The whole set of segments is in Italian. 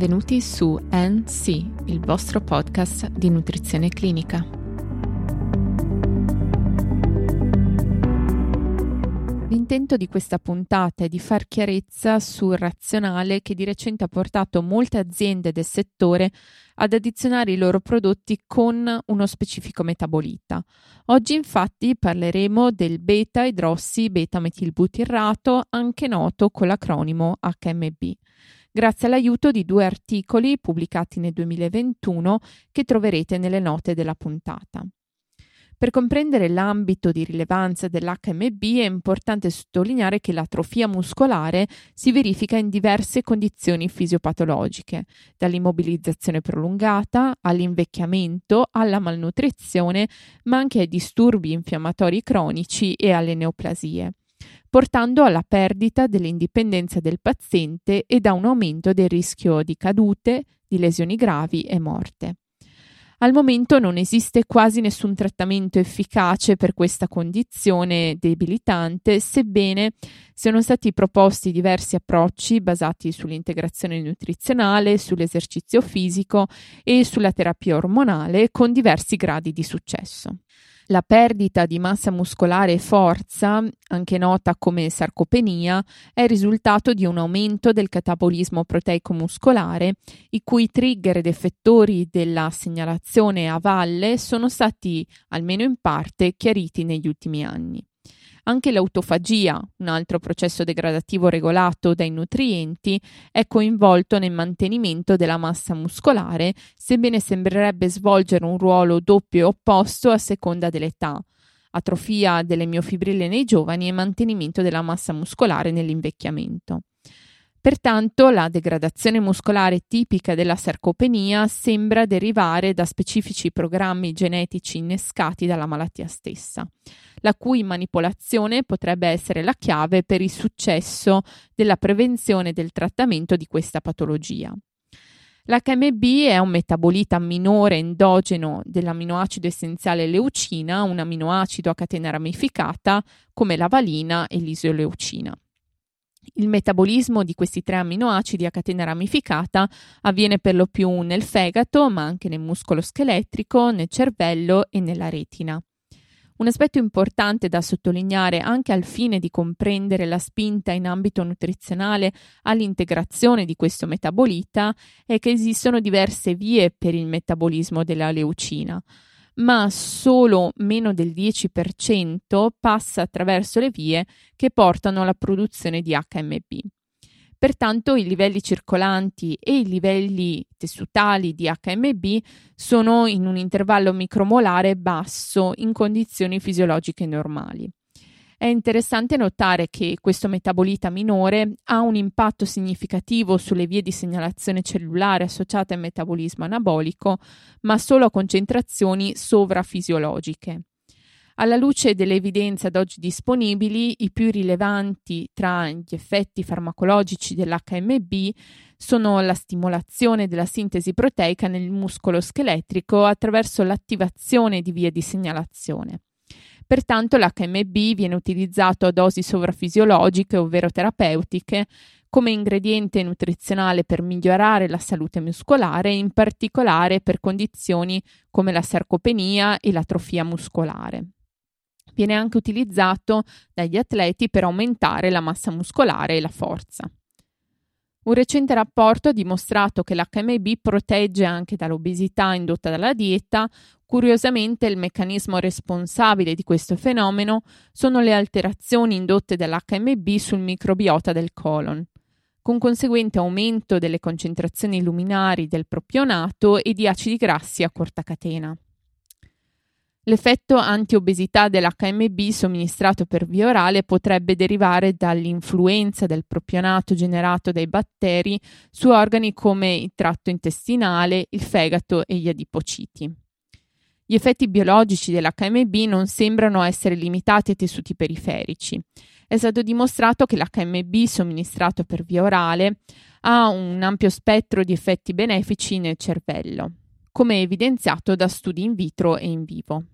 Benvenuti su NC, il vostro podcast di nutrizione clinica. L'intento di questa puntata è di far chiarezza sul razionale che di recente ha portato molte aziende del settore ad addizionare i loro prodotti con uno specifico metabolita. Oggi infatti parleremo del beta idrossi beta metilbutirrato, anche noto con l'acronimo HMB grazie all'aiuto di due articoli pubblicati nel 2021 che troverete nelle note della puntata. Per comprendere l'ambito di rilevanza dell'HMB è importante sottolineare che l'atrofia muscolare si verifica in diverse condizioni fisiopatologiche, dall'immobilizzazione prolungata all'invecchiamento, alla malnutrizione, ma anche ai disturbi infiammatori cronici e alle neoplasie portando alla perdita dell'indipendenza del paziente e da un aumento del rischio di cadute, di lesioni gravi e morte. Al momento non esiste quasi nessun trattamento efficace per questa condizione debilitante, sebbene siano stati proposti diversi approcci basati sull'integrazione nutrizionale, sull'esercizio fisico e sulla terapia ormonale con diversi gradi di successo. La perdita di massa muscolare e forza, anche nota come sarcopenia, è il risultato di un aumento del catabolismo proteico muscolare, i cui trigger ed effettori della segnalazione a valle sono stati, almeno in parte, chiariti negli ultimi anni. Anche l'autofagia, un altro processo degradativo regolato dai nutrienti, è coinvolto nel mantenimento della massa muscolare, sebbene sembrerebbe svolgere un ruolo doppio e opposto a seconda dell'età atrofia delle miofibrille nei giovani e mantenimento della massa muscolare nell'invecchiamento. Pertanto la degradazione muscolare tipica della sarcopenia sembra derivare da specifici programmi genetici innescati dalla malattia stessa, la cui manipolazione potrebbe essere la chiave per il successo della prevenzione e del trattamento di questa patologia. L'HMB è un metabolita minore endogeno dell'aminoacido essenziale leucina, un aminoacido a catena ramificata come la valina e l'isoleucina. Il metabolismo di questi tre aminoacidi a catena ramificata avviene per lo più nel fegato, ma anche nel muscolo scheletrico, nel cervello e nella retina. Un aspetto importante da sottolineare anche al fine di comprendere la spinta in ambito nutrizionale all'integrazione di questo metabolita è che esistono diverse vie per il metabolismo della leucina ma solo meno del 10% passa attraverso le vie che portano alla produzione di HMB. Pertanto i livelli circolanti e i livelli tessutali di HMB sono in un intervallo micromolare basso in condizioni fisiologiche normali. È interessante notare che questo metabolita minore ha un impatto significativo sulle vie di segnalazione cellulare associate al metabolismo anabolico, ma solo a concentrazioni sovrafisiologiche. Alla luce delle evidenze ad oggi disponibili, i più rilevanti tra gli effetti farmacologici dell'HMB sono la stimolazione della sintesi proteica nel muscolo scheletrico attraverso l'attivazione di vie di segnalazione. Pertanto l'HMB viene utilizzato a dosi sovrafisiologiche, ovvero terapeutiche, come ingrediente nutrizionale per migliorare la salute muscolare, in particolare per condizioni come la sarcopenia e l'atrofia muscolare. Viene anche utilizzato dagli atleti per aumentare la massa muscolare e la forza. Un recente rapporto ha dimostrato che l'HMB protegge anche dall'obesità indotta dalla dieta. Curiosamente, il meccanismo responsabile di questo fenomeno sono le alterazioni indotte dall'HMB sul microbiota del colon, con conseguente aumento delle concentrazioni luminari del propionato e di acidi grassi a corta catena. L'effetto antiobesità dell'HMB somministrato per via orale potrebbe derivare dall'influenza del propionato generato dai batteri su organi come il tratto intestinale, il fegato e gli adipociti. Gli effetti biologici dell'HMB non sembrano essere limitati ai tessuti periferici. È stato dimostrato che l'HMB somministrato per via orale ha un ampio spettro di effetti benefici nel cervello come evidenziato da studi in vitro e in vivo.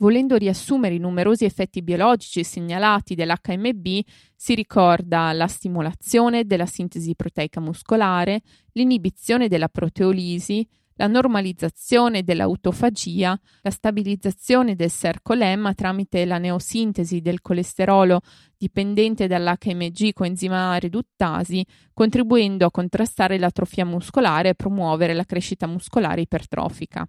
Volendo riassumere i numerosi effetti biologici segnalati dell'HMB, si ricorda la stimolazione della sintesi proteica muscolare, l'inibizione della proteolisi, la normalizzazione dell'autofagia, la stabilizzazione del sercolemma tramite la neosintesi del colesterolo dipendente dall'HMG coenzima riduttasi, contribuendo a contrastare l'atrofia muscolare e promuovere la crescita muscolare ipertrofica.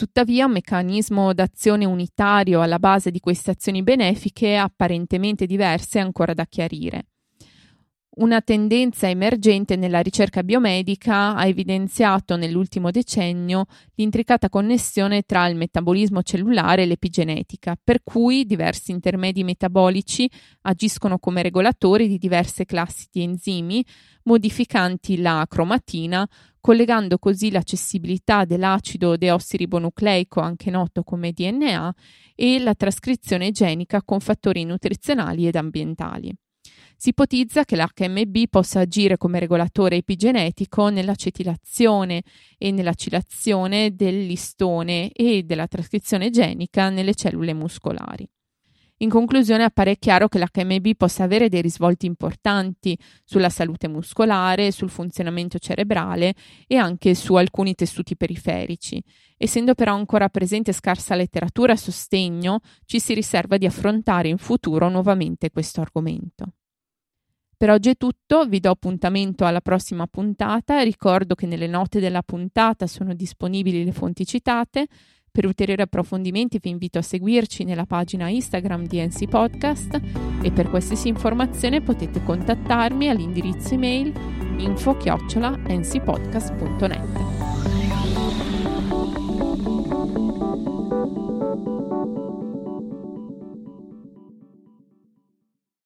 Tuttavia, un meccanismo d'azione unitario alla base di queste azioni benefiche apparentemente diverse è ancora da chiarire. Una tendenza emergente nella ricerca biomedica ha evidenziato nell'ultimo decennio l'intricata connessione tra il metabolismo cellulare e l'epigenetica, per cui diversi intermedi metabolici agiscono come regolatori di diverse classi di enzimi, modificanti la cromatina, collegando così l'accessibilità dell'acido deossiribonucleico, anche noto come DNA, e la trascrizione genica con fattori nutrizionali ed ambientali. Si ipotizza che l'HMB possa agire come regolatore epigenetico nell'acetilazione e nell'acilazione dell'istone e della trascrizione genica nelle cellule muscolari. In conclusione appare chiaro che l'HMB possa avere dei risvolti importanti sulla salute muscolare, sul funzionamento cerebrale e anche su alcuni tessuti periferici. Essendo però ancora presente scarsa letteratura a sostegno, ci si riserva di affrontare in futuro nuovamente questo argomento. Per oggi è tutto, vi do appuntamento alla prossima puntata, ricordo che nelle note della puntata sono disponibili le fonti citate, per ulteriori approfondimenti vi invito a seguirci nella pagina Instagram di NC Podcast e per qualsiasi informazione potete contattarmi all'indirizzo email info-ncpodcast.net.